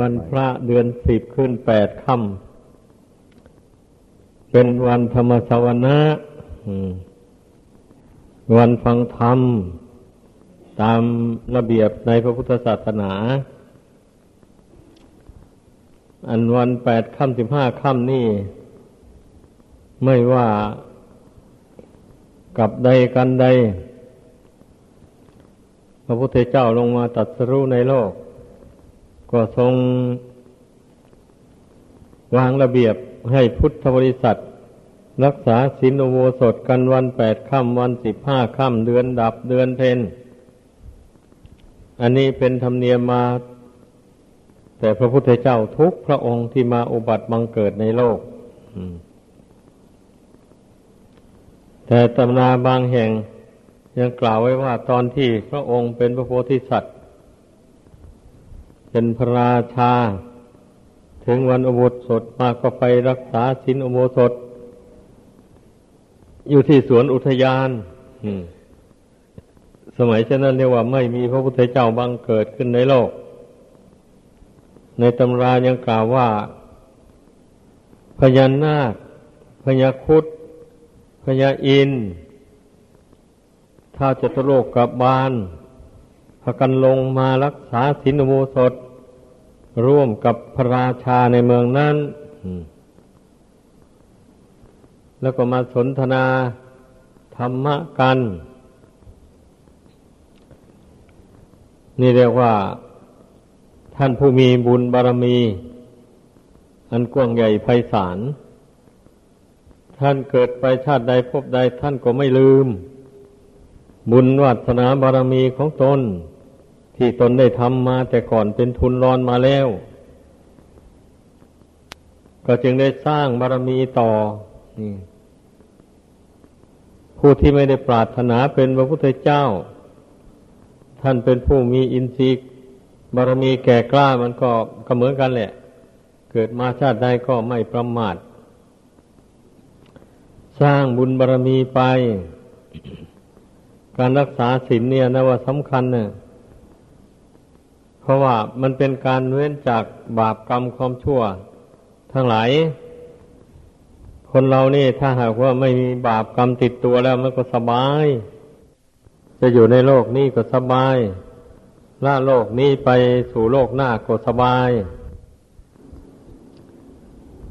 วันพระเดือนสิบขึ้นแปดค่ำเป็นวันธรรมสวนะวันฟังธรรม ตามระเบียบในพระพุทธศาสนา อันวันแปดค่ำสิบห้าค่ำนี่ ไม่ว่ากับใดกันใด พระพุทธเจ้าลงมาตัดสรู้ในโลก ก็ทรงวางระเบียบให้พุทธบริษัท รักษาศีลโวสดกันวันแปดค่ำวันสิบห้าค่ำเดือนดับเดือนเพนอันนี้เป็นธรรมเนียมมา แต่พระพุทธเจ้าทุกพระองค์ที่มาอุบัติบังเกิดในโลกแต่ตำนาบางแห่งยังกล่าวไว้ว่าตอนที่พระองค์เป็นพระโพธิสัตว์ เป็นพระราชา ถึงวันอุโบสถมาก็ไปรักษาศีลอุโบสถ อยู่ที่สวนอุทยานสมัยเช่นนั้นเรียกว่าไม่มีพระพุทธเจ้าบังเกิดขึ้นในโลก ในตำรายังกล่าวว่า พญานาค พญาคุดพญาอินถ้าจะตโลกกับบาน พากันลงมารักษาศีลโมสดร่วมกับพระราชาในเมืองนั้นแล้วก็มาสนทนาธรรมะกัน นี่เรียกว่า ท่านผู้มีบุญบารมี อันกว้างใหญ่ไพศาลท่านเกิดไปชาติใดพบใดท่านก็ไม่ลืม บุญวัฒนาบารมีของตน ที่ตนได้ทำมาแต่ก่อนเป็นทุนรอนมาแล้ว ก็จึงได้สร้างบารมีต่อผู้ที่ไม่ได้ปรารถนาเป็นพระพุทธเจ้า ท่านเป็นผู้มีอินทรีย์บารมีแก่กล้ามันก็ก็เหมือนกันแหละ เกิดมาชาติใดก็ไม่ประมาท สร้างบุญบารรมีไป การรักษาศีลเนี่ยนะว่าสำคัญเนี่ย เพราะว่ามันเป็นการเว้นจากบาปกรรมความชั่ว ทั้งหลาย คนเรานี่ถ้าหากว่าไม่มีบาปกรรมติดตัวแล้วมันก็สบาย จะอยู่ในโลกนี้ก็สบายละโลกนี้ไปสู่โลกหน้าก็สบาย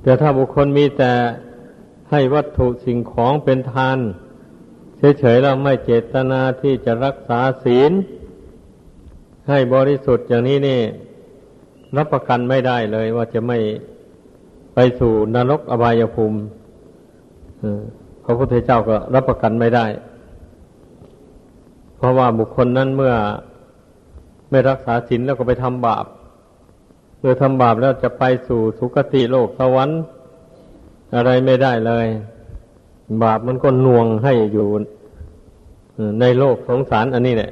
แต่ถ้าบุคคลมีแต่ให้วัตถุสิ่งของเป็นทาน เฉยๆแล้วไม่เจตนาที่จะรักษาศีล ให้บริสุทธิ์อย่างนี้นี่ รับประกันไม่ได้เลย ว่าจะไม่ไปสู่นรกอบายภูมิพระพุทธเจ้าก็รับประกันไม่ได้ เพราะว่าบุคคลนั้นเมื่อไม่รักษาศีลแล้วก็ไปทำบาป เมื่อทำบาปแล้วจะไปสู่สุคติโลกสวรรค์อะไรไม่ได้เลย บาปมันก็น่วงให้อยู่ในโลกสงสารอันนี้แหละ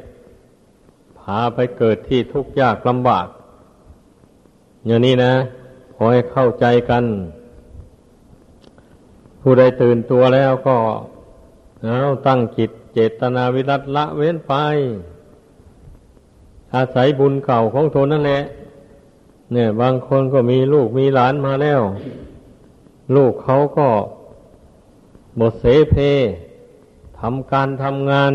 พาไปเกิดที่ทุกข์ยากลำบาก อย่างนี้นะขอให้เข้าใจกัน ผู้ใดตื่นตัวแล้วก็เอาตั้งจิตเจตนาวิรัตละเว้นไป อาศัยบุญเก่าของตนนั่นแหละ เนี่ย บางคนก็มีลูกมีหลานมาแล้ว ลูกเขาก็หมดเสเพทำการทำงาน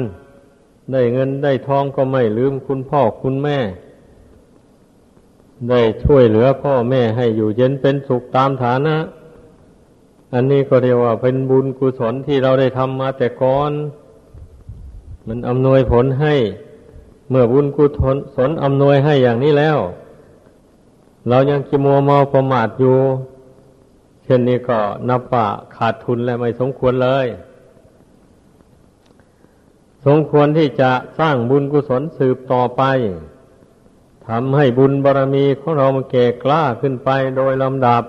ได้เงินได้ทองก็ไม่ลืมคุณพ่อคุณแม่ ได้ช่วยเหลือพ่อแม่ให้อยู่เย็นเป็นสุขตามฐานะ อันนี้ก็เรียกว่าเป็นบุญกุศลที่เราได้ทำมาแต่ก่อน มันอำนวยผลให้ เมื่อบุญกุศลอำนวยให้อย่างนี้แล้ว เรายังกิมัวเมาประมาทอยู่ เช่นนี้ก็นับว่าขาดทุนและไม่สมควรเลย สมควรที่จะสร้างบุญกุศลสืบต่อไปทำให้บุญบารรมีของเรามันแก่กล้าขึ้นไปโดยลำดับ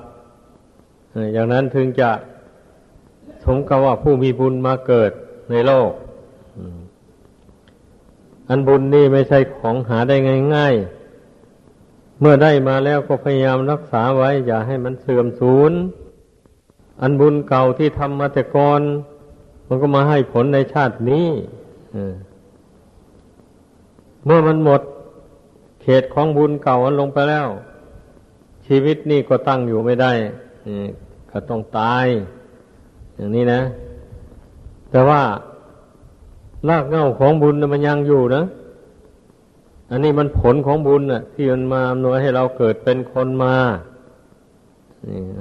อย่างนั้นถึงจะสมกับว่าผู้มีบุญมาเกิดในโลก อันบุญนี่ไม่ใช่ของหาได้ง่าย ๆ เมื่อได้มาแล้วก็พยายามรักษาไว้ อย่าให้มันเสื่อมสูญ อันบุญเก่าที่ทำมาแต่ก่อน มันก็มาให้ผลในชาตินี้ เมื่อมันหมด เขตของบุญเก่าอันลงไปแล้ว ชีวิตนี่ก็ตั้งอยู่ไม่ได้ก็ต้องตาย อย่างนี้นะ แต่ว่ารากเหง้าของบุญมันยังอยู่นะ อันนี้มันผลของบุญน่ะ ที่มันมาอำนวยให้เราเกิดเป็นคนมา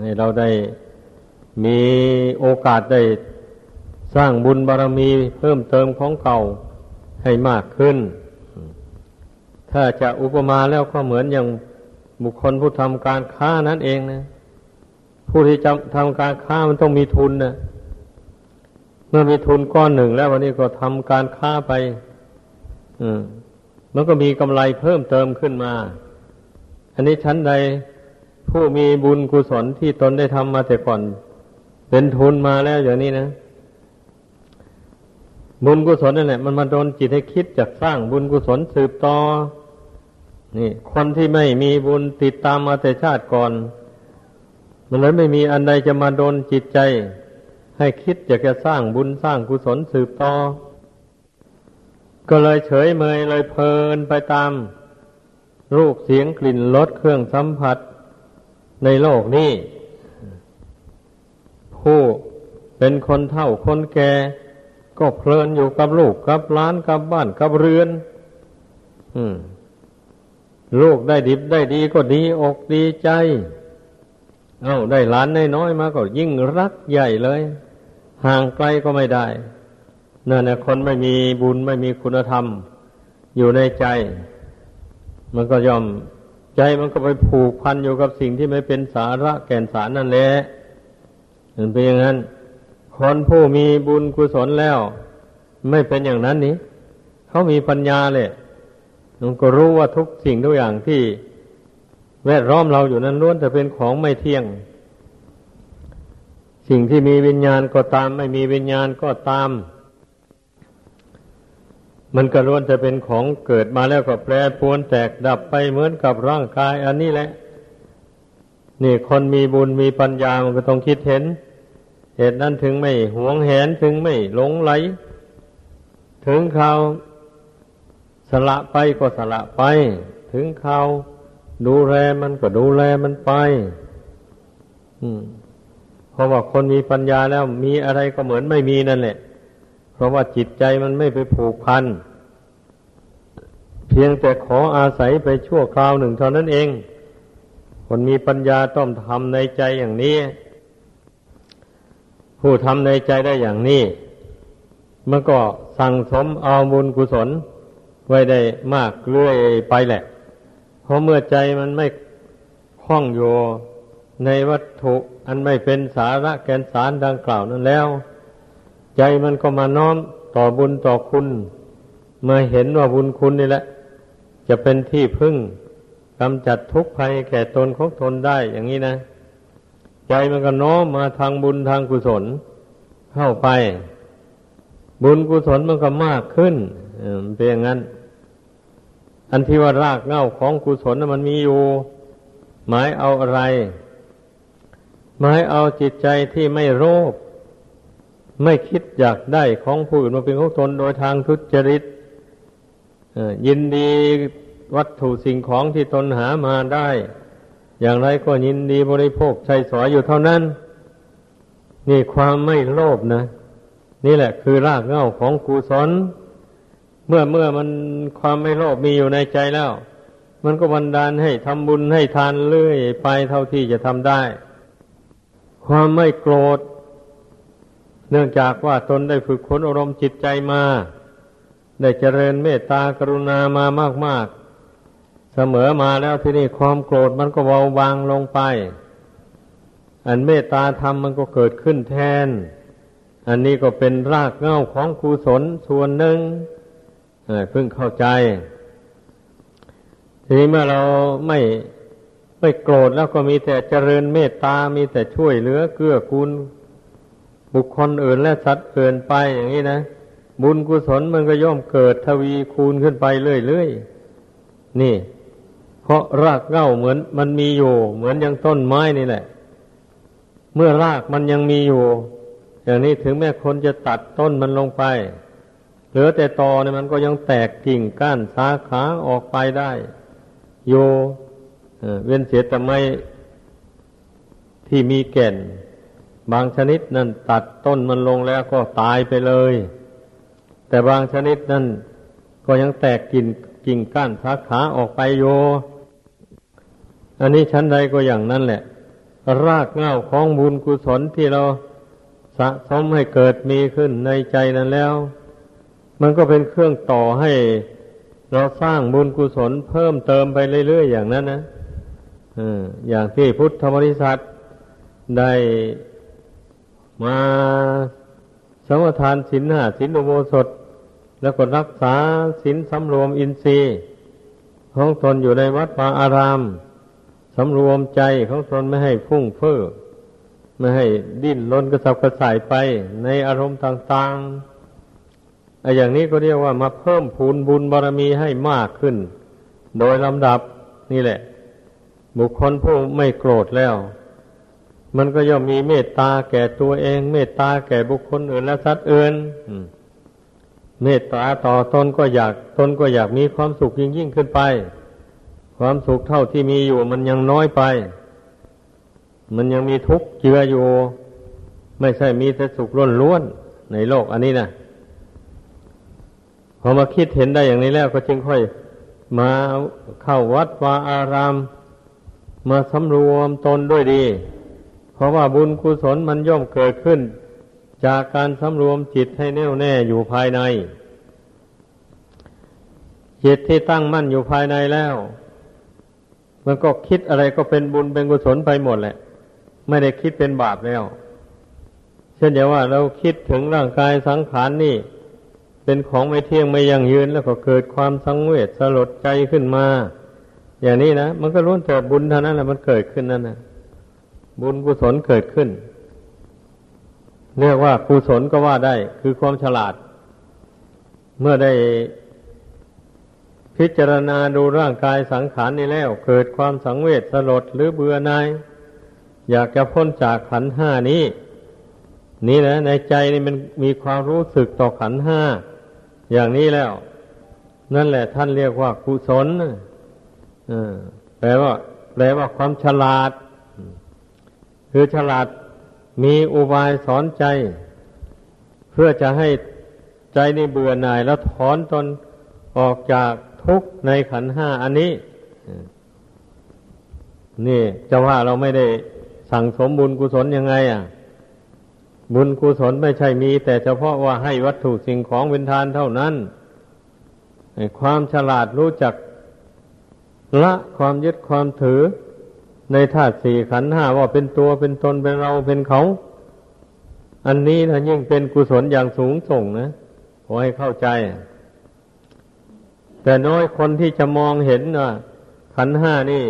ให้เราได้มีโอกาสได้ สร้างบุญบารมีเพิ่มเติมของเก่าให้มากขึ้น ถ้าจะอุปมาแล้วก็เหมือนอย่างบุคคลผู้ทำการค้านั่นเองนะ ผู้ที่จะทำการค้ามันต้องมีทุนนะเมื่อมีทุนก้อนหนึ่งแล้ววันนี้ก็ทำการค้าไปมันก็มีกำไรเพิ่มเติมขึ้นมา อันนี้ชั้นใดผู้มีบุญกุศลที่ตนได้ทำมาแต่ก่อน เป็นทุนมาแล้วอย่างนี้นะ บุญกุศลนั่นแหละมันมาโดนจิตให้คิดจากสร้างบุญกุศลสืบต่อ นี่ คนที่ไม่มีบุญติดตามมาแต่ชาติก่อน มันเลยไม่มีอันใดจะมาโดนจิตใจ ให้คิดอยากจะสร้างบุญสร้างกุศลสืบต่อ ก็เลยเฉยเมยเลยเพลินไปตาม รูปเสียงกลิ่นรสเครื่องสัมผัสในโลกนี้ ผู้เป็นคนเฒ่าคนแก่ ก็เพลินอยู่กับลูกกับล้านกับบ้านกับเรือนลูกได้ดิบได้ดีก็ดีอกดีใจ เอาได้ล้านน้อยมาก็ยิ่งรักใหญ่เลย ห่างไกลก็ไม่ได้นั่นนะคนไม่มีบุญไม่มีคุณธรรม อยู่ในใจ มันก็ยอมใจมันก็ไปผูกพันอยู่กับสิ่งที่ไม่เป็นสาระแก่นสารนั่นแหละมันเป็นอย่างนั้น คนผู้มีบุญกุศลแล้ว ไม่เป็นอย่างนั้นนี้เขามีปัญญาเลยมันก็รู้ว่าทุกสิ่งทุกอย่างที่ แวดล้อมเราอยู่นั้นล้วนแต่เป็นของไม่เที่ยง สิ่งที่มีวิญญาณก็ตาม ไม่มีวิญญาณก็ตาม มันก็ล้วนจะเป็นของเกิดมาแล้วก็แปรปรวนแตกดับไปเหมือนกับร่างกาย อันนี้แหละ นี่คนมีบุญมีปัญญามันก็ต้องคิดเห็น เหตุนั้นถึงไม่หวงแหนถึงไม่หลงไหล ถึงเขาสละไปก็สละไป ถึงเขาดูแลมันก็ดูแลมันไป อืมเพราะว่าคนมีปัญญาแล้วมีอะไรก็เหมือนไม่มีนั่นแหละ เพราะว่าจิตใจมันไม่ไปผูกพัน เพียงแต่ขออาศัยไปชั่วคราวหนึ่งเท่านั้นเอง คนมีปัญญาต้องทำในใจอย่างนี้ ผู้ทำในใจได้อย่างนี้ มันก็สั่งสมเอาบุญกุศล ไว้ได้มากเรื่อยไปแหละ เพราะเมื่อใจมันไม่คล้องอยู่ในวัตถุอันไม่เป็นสาระแกนสารดังกล่าวนั้นแล้ว ใจมันก็มาน้อมต่อบุญต่อคุณมาเห็นว่าบุญคุณนี่แหละ จะเป็นที่พึ่งกำจัดทุกข์ภัยแก่ตนของตนได้อย่างนี้นะ ใจมันก็น้อมมาทางบุญทางกุศล เข้าไป บุญกุศลมันก็มากขึ้นเป็นอย่างนั้น อันที่ว่ารากเหง้าของกุศลมันมีอยู่ หมายเอาอะไร หมายเอาจิตใจที่ไม่โลภไม่คิดอยากได้ของผู้อื่นมาเป็นของตนโดยทางทุจริตยินดีวัตถุสิ่งของที่ตนหามาได้ อย่างไรก็ยินดีบริโภคใช้สอยอยู่เท่านั้น นี่ความไม่โลภนะ นี่แหละคือรากเหง้าของกุศลเมื่อเมื่อมันความไม่โลภมีอยู่ในใจแล้ว มันก็บันดาลให้ทำบุญให้ทานเรื่อยไปเท่าที่จะทำได้ ความไม่โกรธ เนื่องจากว่าตนได้ฝึกฝนอารมณ์จิตใจมา ได้เจริญเมตตากรุณามามากๆ เสมอมาแล้วที่นี่ความโกรธมันก็เบาบางลงไป อันเมตตาธรรมมันก็เกิดขึ้นแทน อันนี้ก็เป็นรากเหง้าของกุศลส่วนหนึ่งเพิ่งเข้าใจ ทีนี้เมื่อเราไม่ไม่โกรธแล้วก็มีแต่เจริญเมตตา มีแต่ช่วยเหลือเกื้อกูลบุคคลอื่นและสัตว์อื่นไปอย่างนี้นะ บุญกุศลมันก็ย่อมเกิดทวีคูณขึ้นไปเรื่อยๆนี่ เพราะรากเหง้าเหมือน มันมีอยู่ เหมือนอย่างต้นไม้นี่แหละ เมื่อรากมันยังมีอยู่ อย่างนี้ถึงแม้คนจะตัดต้นมันลงไป เหลือแต่ตอเนี่ยมันก็ยังแตกกิ่งก้านสาขาออกไปได้โยเว้นเสียแต่ไม่ที่มีแก่น บางชนิดนั่นตัดต้นมันลงแล้วก็ตายไปเลย แต่บางชนิดนั่นก็ยังแตกกิ่งกิ่งก้านสาขาออกไปโย อันนี้ชั้นใดก็อย่างนั้นแหละ รากเหง้าของบุญกุศลที่เราสะสมให้เกิดมีขึ้นในใจนั้นแล้ว มันก็เป็นเครื่องต่อให้เราสร้างบุญกุศลเพิ่มเติมไปเรื่อยๆอย่างนั้นนะอย่างที่พุทธบริษัทได้มาสมทานสินห้าสินอุโบสถ แล้วก็รักษาสินสำรวมอินทรีย์ของตนอยู่ในวัดวาอาราม สำรวมใจของตนไม่ให้พุ่งเฟ้อไม่ให้ดิ้นรนกระสับกระส่ายไปในอารมณ์ต่างๆไอ้อย่างนี้ก็เรียกว่ามาเพิ่มพูนบุญบารมีให้มากขึ้น โดยลำดับนี่แหละ บุคคลผู้ไม่โกรธแล้ว มันก็ย่อมมีเมตตาแก่ตัวเอง เมตตาแก่บุคคลอื่นและสัตว์อื่นเมตตาต่อตนก็อยากตนก็อยากมีความสุขยิ่งยิ่งขึ้นไป ความสุขเท่าที่มีอยู่มันยังน้อยไป มันยังมีทุกข์เจืออยู่ ไม่ใช่มีแต่สุขล้วนๆในโลกอันนี้นะพอมาคิดเห็นได้อย่างนี้แล้วก็จึงค่อย มาเข้าวัดวาอาราม มาสำรวมตนด้วยดี เพราะว่าบุญกุศลมันย่อมเกิดขึ้น จากการสำรวมจิตให้แน่วแน่อยู่ภายใน จิตที่ตั้งมั่นอยู่ภายในแล้ว มันก็คิดอะไรก็เป็นบุญเป็นกุศลไปหมดแหละ ไม่ได้คิดเป็นบาปแล้ว เช่นอย่างว่าเราคิดถึงร่างกายสังขารนนี่ เป็นของไม่เที่ยงไม่ยั่งยืนแล้วก็เกิดความสังเวชสลดใจขึ้นมา อย่างนี้นะมันก็ล้วนแต่บุญเท่านั้นแหละมันเกิดขึ้นนั่นนะบุญกุศลเกิดขึ้นเรียกว่ากุศลก็ว่าได้ คือความฉลาด เมื่อได้ พิจารณาดูร่างกายสังขารนี่แล้ว เกิดความสังเวชสลดหรือเบื่อหน่ายอยากจะพ้นจากขันห้านี้ นี่นะในใจนี่มันมีความรู้สึกต่อขันห้าอย่างนี้แล้ว นั่นแหละท่านเรียกว่ากุศลแปลว่า แปลว่าความฉลาด คือฉลาดมีอุบายสอนใจ เพื่อจะให้ใจนี่เบื่อหน่ายแล้วถอนตน ออกจากทุกข์ในขันห้าอันนี้ นี่จะว่าเราไม่ได้สั่งสมบุญกุศลยังไง อะ บุญกุศลไม่ใช่มี แต่เฉพาะว่าให้วัตถุสิ่งของเป็นทานเท่านั้นความฉลาดรู้จักละความยึดความถือในธาตุสี่ขันห้าว่าเป็นตัวเป็นตนเป็นเราเป็นเขา อันนี้นะยิ่งเป็นกุศลอย่างสูงส่งนะขอให้เข้าใจ แต่น้อยคนที่จะมองเห็นว่าขันห้านี่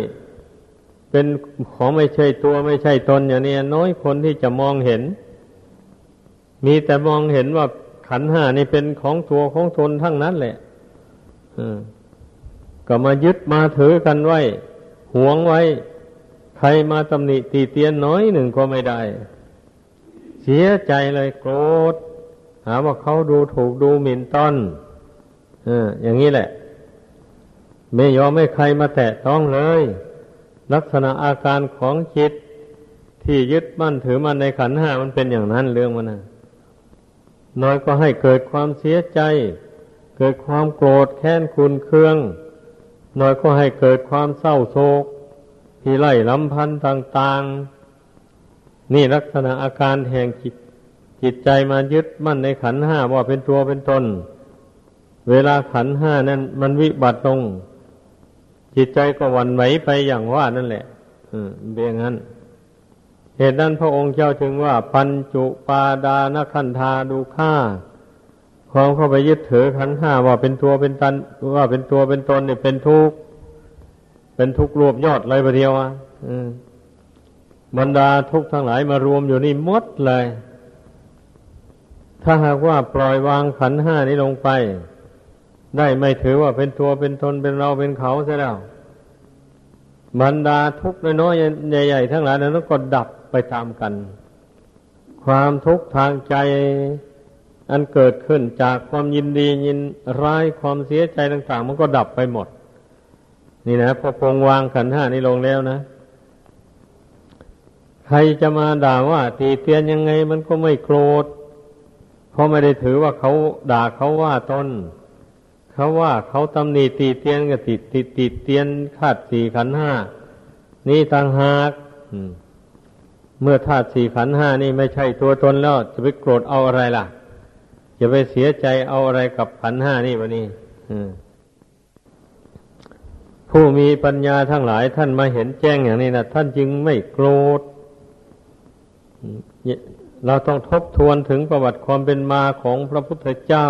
เป็นของไม่ใช่ตัวไม่ใช่ตนอย่างนี้น้อยคนที่จะมองเห็น มีแต่มองเห็นว่าขันห้านี่เป็นของตัวของตนทั้งนั้นแหละก็มายึดมาถือกันไว้หวงไว้ ใครมาตำหนิตีเตียนน้อยหนึ่งก็ไม่ได้ เสียใจเลยโกรธหาว่าเขาดูถูกดูหมิ่นต้นอย่างนี้แหละ ไม่ยอมให้ใครมาแตะต้องเลย ลักษณะอาการของจิตที่ยึดมั่นถือมันในขันห้ามันเป็นอย่างนั้นเรื่องมันนะน้อยก็ให้เกิดความเสียใจ เกิดความโกรธแค้นคุณเคือง น้อยก็ให้เกิดความเศร้าโศกที่ไล่ลำพันธ์ต่างๆ นี่ลักษณะอาการแห่งจิต จิตใจมายึดมั่นในขันห้าว่าเป็นตัวเป็นตน เวลาขันห้านั้นมันวิบัติลง จิตใจก็วันไหวไปอย่างว่านั่นแหละ อืมเป็นอย่างนั้น เหตุนั้นพระองค์เจ้าถึงว่า ปัญจุปาดานขันธาดูค่าความเข้าไปยึดถือขันห้าว่าเป็นตัวเป็นตันว่าเป็นตัวเป็นตนเนี่ยเป็นทุกข์เป็นทุกข์รวบยอดเลยประเดียวอะบรรดาทุกข์ทั้งหลายมารวมอยู่นี่มดเลย ถ้าหากว่าปล่อยวางขันห้านี้ลงไป ได้ไม่ถือว่าเป็นตัวเป็นตนเป็นเราเป็นเขาซะแล้วบรรดาทุกข์น้อยใหญ่ๆทั้งหลายนั้นก็ดับไปตามกัน ความทุกข์ทางใจอันเกิดขึ้นจากความยินดียินร้ายความเสียใจต่างๆ มันก็ดับไปหมด นี่นะพอพงวางขันห้านี้ลงแล้วนะ ใครจะมาด่าว่าตีเตียนยังไงมันก็ไม่โกรธเพราะไม่ได้ถือว่าเขาด่าเขาว่าตน เขาว่าเขาตำหนิตีเตียนกับติดติดติดเตียนขาดสี่ขันห้านี่ต่างหากเมื่อธาตุสี่ขันห้านี่ไม่ใช่ตัวตนแล้ว จะไปโกรธเอาอะไรล่ะ จะไปเสียใจเอาอะไรกับขันห้านี่วะนี่ผู้มีปัญญาทั้งหลายท่านมาเห็นแจ้งอย่างนี้นะท่านจึงไม่โกรธเราต้องทบทวนถึงประวัติความเป็นมาของพระพุทธเจ้า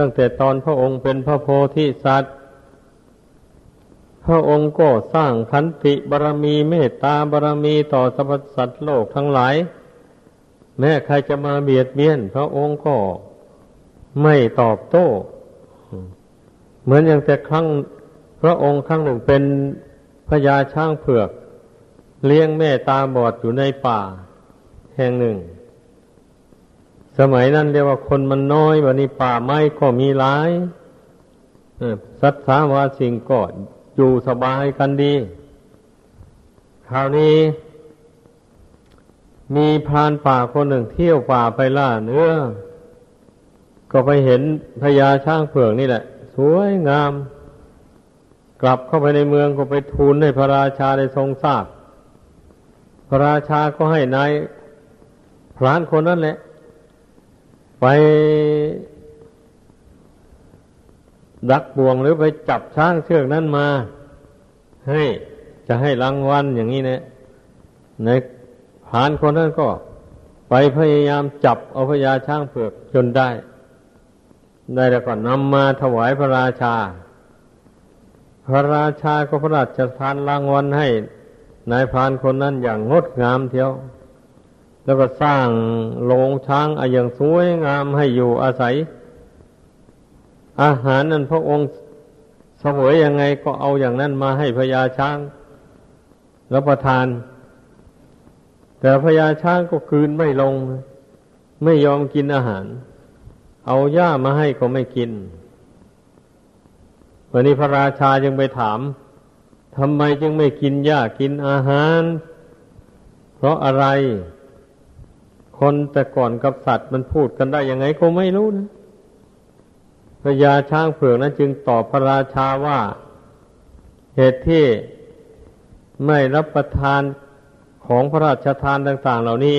ตั้งแต่ตอนพระองค์เป็นพระโพธิสัตว์ พระองค์ก็สร้างขันติบารมีเมตตาบารมีต่อสรรพสัตว์โลกทั้งหลาย แม้ใครจะมาเบียดเบียน พระองค์ก็ไม่ตอบโต้ เหมือนอย่างแต่ครั้งพระองค์ครั้งหนึ่งเป็นพญาช้างเผือก เลี้ยงแม่ตาบอดอยู่ในป่า แห่งหนึ่ง สมัยนั้นเรียกว่าคนมันน้อยวันนี้ป่าไม้ก็มีหลายสัตว์สาวาสิ่งก็อยู่สบายกันดี คราวนี้ มีพรานป่าคนหนึ่งเที่ยวป่าไปล่าเนื้อ ก็ไปเห็นพญาช้างเผือกนี่แหละ สวยงาม กลับเข้าไปในเมืองก็ไปทูลให้พระราชาได้ทรงทราบ พระราชาก็ให้นายพรานคนนั้นแหละ ไปดักบ่วงหรือไปจับช้างเชือกนั้นมา ให้จะให้รางวัลอย่างนี้เนี่ยในพรานคนนั้นก็ ไปพยายามจับเอาพญาช้างเผือกจนได้ ได้แล้วก็นำมาถวายพระราชา พระราชาก็พระราชทานรางวัลให้นายพานคนนั้นอย่างงดงามเที่ยว แล้วก็สร้างโรงช้างอย่างสวยงามให้อยู่อาศัย อาหารนั้นพระองค์สวยยังไงก็เอาอย่างนั้นมาให้พญาช้างรับประทาน แต่พญาช้างก็คืนไม่ลง ไม่ยอมกินอาหาร เอาหญ้ามาให้ก็ไม่กิน วันนี้พระราชาจึงไปถามทำไมจึงไม่กินหญ้ากินอาหาร เพราะอะไร คนแต่ก่อนกับสัตว์มันพูดกันได้ยังไงก็ไม่รู้นะพญาช้างเผือกนั้นจึงตอบพระราชาว่า เหตุที่ไม่รับประทานของพระราชทานต่าง ๆ เหล่านี้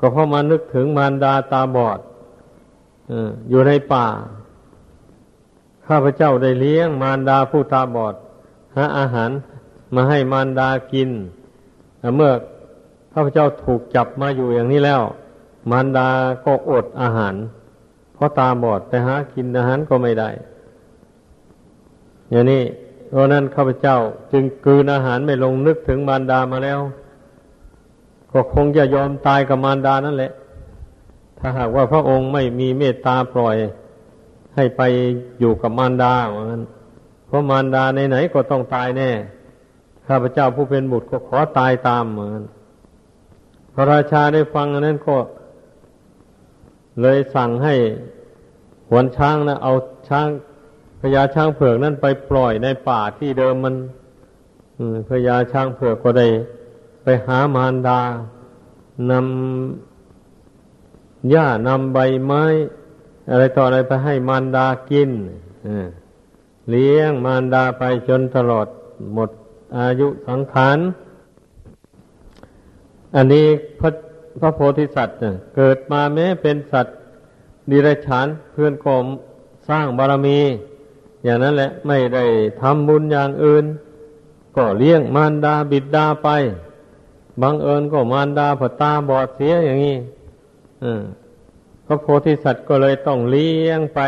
ก็เพราะมานึกถึงมารดาตาบอดอยู่ในป่า ข้าพเจ้าได้เลี้ยงมารดาผู้ตาบอดหาอาหารมาให้มารดากิน เมื่อ ข้าพเจ้าถูกจับมาอยู่อย่างนี้แล้ว มารดาก็อดอาหาร เพราะตาบอดแต่หากินอาหารก็ไม่ได้ อย่างนี้เพราะนั้นข้าพเจ้าจึงกืนอาหารไม่ลงนึกถึงมารดามาแล้ว ก็คงจะยอมตายกับมารดานั่นแหละ ถ้าหากว่าพระองค์ไม่มีเมตตาปล่อยให้ไปอยู่กับมารดาเหมือนกันเพราะมารดาไหนๆก็ต้องตายแน่ ข้าพเจ้าผู้เป็นบุตรก็ขอตายตามเหมือน พระราชาได้ฟังอันนั้นก็ เลยสั่งให้หวนช้างนะเอาช้างพญาช้างเผือกนั้นไปปล่อยในป่าที่เดิมมันพญาช้างเผือกก็ได้ไปหามารดานำหญ้านำใบไม้ อะไรต่ออะไรไปให้มารดากินเลี้ยงมารดาไปจนตลอดหมดอายุสังขาร อันนี้พระพระโพธิสัตว์เกิดมาแม้เป็นสัตว์ดิรัจฉานเพื่อนกมสร้างบารมี อย่างนั้นแหละไม่ได้ทำบุญอย่างอื่น ก็เลี้ยงมารดาบิดดาไปบังเอิญก็มารดาผตาบอดเสียอย่างนี้พระโพธิสัตว์ก็เลยต้องเลี้ยงไป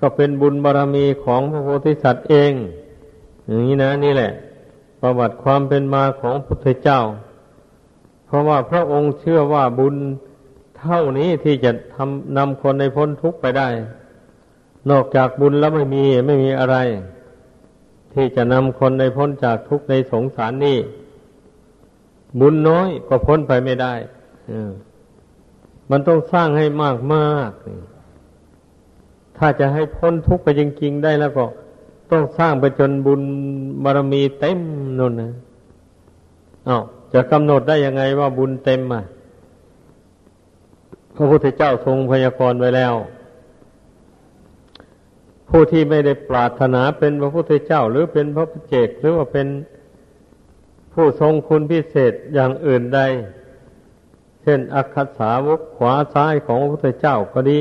ก็เป็นบุญบารรมีของพระโพธิสัตว์เอง อย่างนี้นะ นี่แหละ ประวัติความเป็นมาของพุทธเจ้า ราะว่าพระองค์เชื่อว่าบุญเท่านี้ที่จะทำนำคนในพ้นทุกข์ไปได้ นอกจากบุญแล้วไม่มีไม่มีอะไร ที่จะนำคนในพ้นจากทุกข์ในสงสารนี้บุญน้อยก็พ้นไปไม่ได้มันต้องสร้างให้มากมากถ้าจะให้พ้นทุกข์ไปจริงๆได้แล้วก็ ต้องสร้างไปจนบุญบารมีเต็มนั่นนะอา้าว จะกำหนดได้ยังไงว่าบุญเต็มอะพระพุทธเจ้าทรงพยากรณ์ไว้แล้ว ผู้ที่ไม่ได้ปรารถนาเป็นพระพุทธเจ้า หรือเป็นพระพุทธเจกหรือว่าเป็นผู้ทรงคุณพิเศษอย่างอื่นใด เช่น อักขสาวกขวาซ้ายของพระพุทธเจ้าก็ดี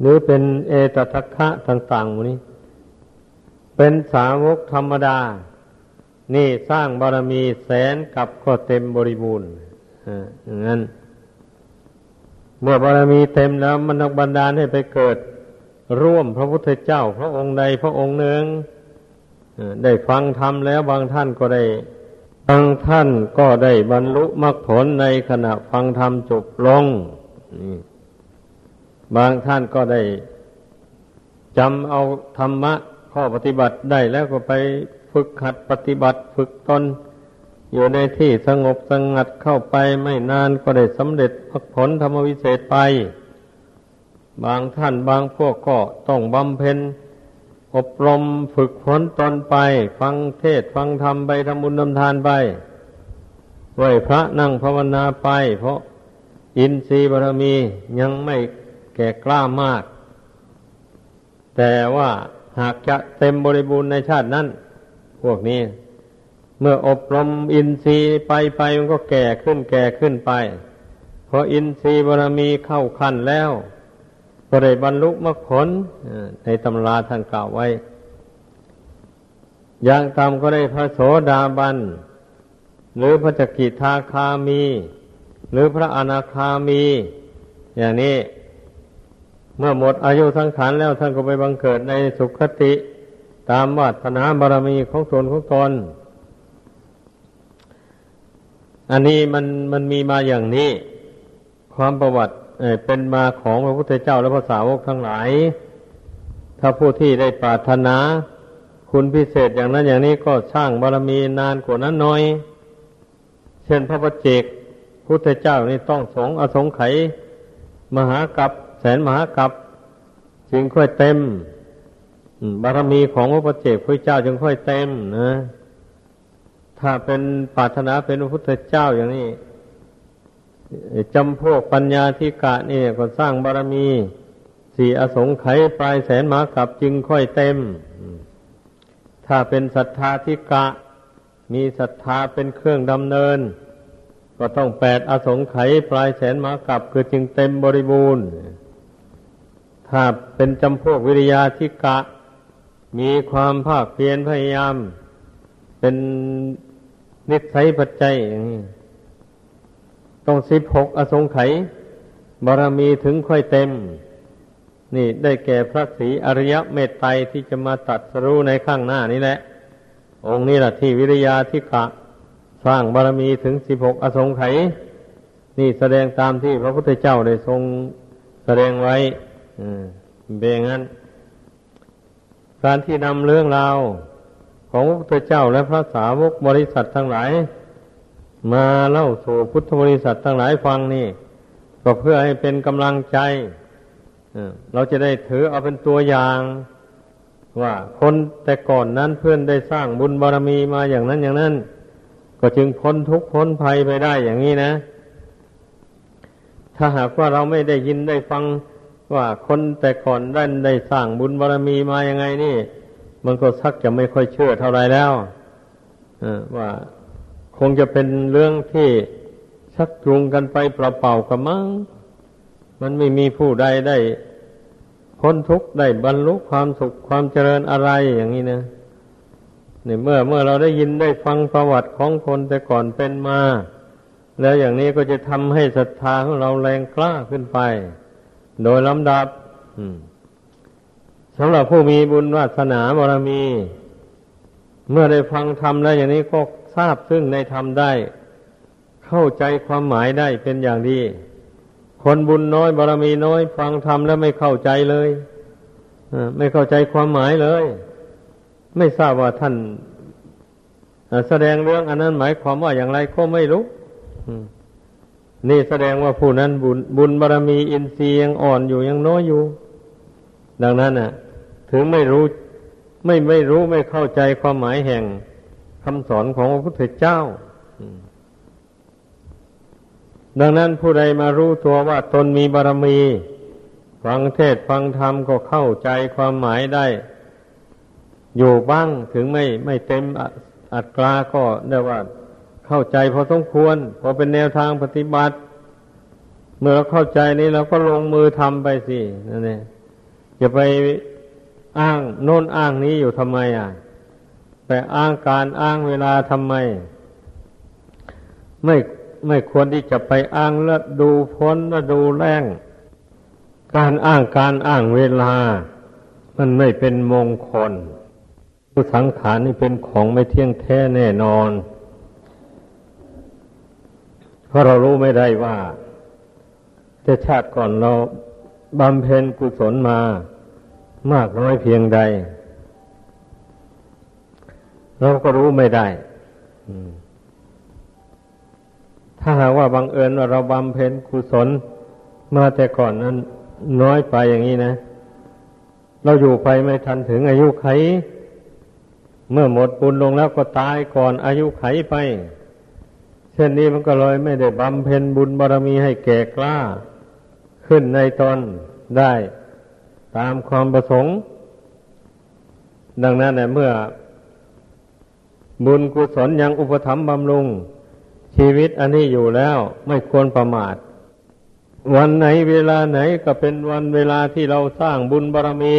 หรือเป็นเอตทัคคะต่างๆนี้ เป็นสาวกธรรมดา นี่สร้างบารมีแสนกับก็เต็มบริบูรณ์อย่างนั้น เมื่อบารมีเต็มแล้วมันบันดาลให้ไปเกิด ร่วมพระพุทธเจ้า พระองค์ใดพระองค์หนึ่งได้ฟังธรรมแล้วบางท่านก็ได้บางท่านก็ได้บรรลุมรรคผลในขณะฟังธรรมจบลงบางท่านก็ได้จำเอาธรรมะข้อปฏิบัติได้แล้วก็ไป ฝึกหัดปฏิบัติฝึกตนอยู่ในที่สงบสงัดเข้าไปไม่นานก็ได้สำเร็จผลธรรมวิเศษไป บางท่านบางพวกก็ต้องบำเพ็ญอบรมฝึกฝนตนไป ฟังเทศฟังธรรมไปทำบุญทำทานไปไหวพระนั่งภาวนาไป เพราะอินทรีย์บารมียังไม่แก่กล้ามาก แต่ว่าหากจะเต็มบริบูรณ์ในชาตินั้น พวกนี้ เมื่ออบรมอินทรีย์ไปไปมันก็แก่ขึ้นแก่ขึ้นไปพออินทรีย์บารมีเข้าขั้นแล้วก็ได้บรรลุมรรคผลในตำราท่านกล่าวไว้ อย่างตามก็ได้พระโสดาบัน หรือพระจักกิทาคามี หรือพระอนาคามี อย่างนี้ เมื่อหมดอายุสังขารแล้วท่านก็ไปบังเกิดในสุขติ ตามวาสนาบารมีของตนของตน อันนี้มันมันมีมาอย่างนี้ ความประวัติเป็นมาของพระพุทธเจ้าและพระสาวกทั้งหลาย ถ้าผู้ที่ได้ปรารถนาคุณพิเศษอย่างนั้นอย่างนี้ก็สร้างบารมีนานกว่านั้นน้อย เช่นพระปเจกพุทธเจ้านี่ต้องสงอสงไขยมหากับแสนมหากับจึงค่อยเต็ม บารมีของพระปเจกพระเจ้าจึงค่อยเต็มนะ ถ้าเป็นปรารถนาเป็นพระพุทธเจ้าอย่างนี้จำพวกปัญญาธิกะนี่ก็สร้างบารมี สี่อสงไขยปลายแสนมากับจึงค่อยเต็ม ถ้าเป็นศรัทธาธิกะ มีศรัทธาเป็นเครื่องดำเนิน ก็ต้องแปดอสงไขยปลายแสนมากับคือจึงเต็มบริบูรณ์ ถ้าเป็นจำพวกวิริยาธิกะ มีความภาคเพียรพยายาม เป็นนิสัยปัจจัยอย่างนี้ต้องสิบหกอสงไขยบารมีถึงค่อยเต็ม นี่ได้แก่พระศรีอริยเมตไตรที่จะมาตัดสรู้ในข้างหน้านี้แหละ องค์นี้แหละที่วิริยาทิกะสร้างบารมีถึงสิบหกอสงไขยนี่แสดงตามที่พระพุทธเจ้าได้ทรงแสดงไว้เป็นงั้น การที่นำเรื่องราวของพระพุทธเจ้าและพระสาวกบริษัททั้งหลาย มาเล่าสู่พุทธบริษัททั้งหลายฟังนี่ ก็เพื่อให้เป็นกำลังใจเราจะได้ถือเอาเป็นตัวอย่าง ว่าคนแต่ก่อนนั้นเพื่อนได้สร้างบุญบารมีมาอย่างนั้นอย่างนั้น ก็จึงพ้นทุกข์พ้นภัยไปได้อย่างนี้นะ ถ้าหากว่าเราไม่ได้ยินได้ฟัง ว่าคนแต่ก่อนได้ได้สร้างบุญบารมีมาอย่างไงนี่ มันก็สักจะไม่ค่อยเชื่อเท่าไรแล้วว่าคงจะเป็นเรื่องที่ชักจูงกันไปเปล่าๆกับมั้งมันไม่มีผู้ใดได้พ้นทุกข์ได้บรรลุความสุขความเจริญอะไรอย่างนี้นะเนี่ยเมื่อเมื่อเราได้ยินได้ฟังประวัติของคนแต่ก่อนเป็นมา แล้วอย่างนี้ก็จะทำให้ศรัทธาของเราแรงกล้าขึ้นไป โดยลำดับสำหรับผู้มีบุญวาสนาบารมี เมื่อได้ฟังธรรมแล้วอย่างนี้ก็ทราบซึ่งในธรรมได้ เข้าใจความหมายได้เป็นอย่างดี คนบุญน้อยบารมีน้อย ฟังธรรมแล้วไม่เข้าใจเลยไม่เข้าใจความหมายเลย ไม่ทราบว่าท่านแสดงเรื่องอันนั้นหมายความว่าอย่างไรก็ไม่รู้ นี่แสดงว่าผู้นั้นบุญบุญบารมีอินทรีย์ยังอ่อนอยู่ยังน้อยอยู่ ดังนั้นน่ะ ถึงไม่รู้ไม่ไม่รู้ไม่เข้าใจความหมายแห่งคำสอนของพระพุทธเจ้า ดังนั้นผู้ใดมารู้ตัวว่าตนมีบารมี ฟังเทศฟังธรรมก็เข้าใจความหมายได้ อยู่บ้างถึงไม่ไม่เต็มอัตราก็ได้ว่า เข้าใจพอสมควร พอเป็นแนวทางปฏิบัติ เมื่อเราเข้าใจนี้เราก็ลงมือทำไปสินั่นเองจะไปอ้างโน่นอ้างนี้อยู่ทำไมอะ ไปอ้างการอ้างเวลาทำไม ไม่ไม่ควรที่จะไปอ้างแล้วดูพ้นแล้วดูแรงการอ้างการอ้างเวลา มันไม่เป็นมงคลผู้สังขารนี่เป็นของไม่เที่ยงแท้แน่นอน เพราะเรารู้ไม่ได้ว่า จะชาติก่อนเราบำเพ็ญกุศลมามากน้อยเพียงใด เราก็รู้ไม่ได้ถ้าหากว่าบังเอิญว่าเราบำเพ็ญกุศลมาแต่ก่อนนั้น น้อยไปอย่างนี้นะ เราอยู่ไปไม่ทันถึงอายุไข เมื่อหมดบุญลงแล้วก็ตายก่อนอายุไขไป เช่นนี้มันก็เลยไม่ได้บำเพ็ญบุญบารรมีให้แก่กล้า ขึ้นในตนได้ตามความประสงค์ ดังนั้นเนี่ยเมื่อ บุญกุศลยังอุปถัมภ์บำรุง ชีวิตอันนี้อยู่แล้วไม่ควรประมาท วันไหนเวลาไหนก็เป็นวันเวลาที่เราสร้างบุญบารรมี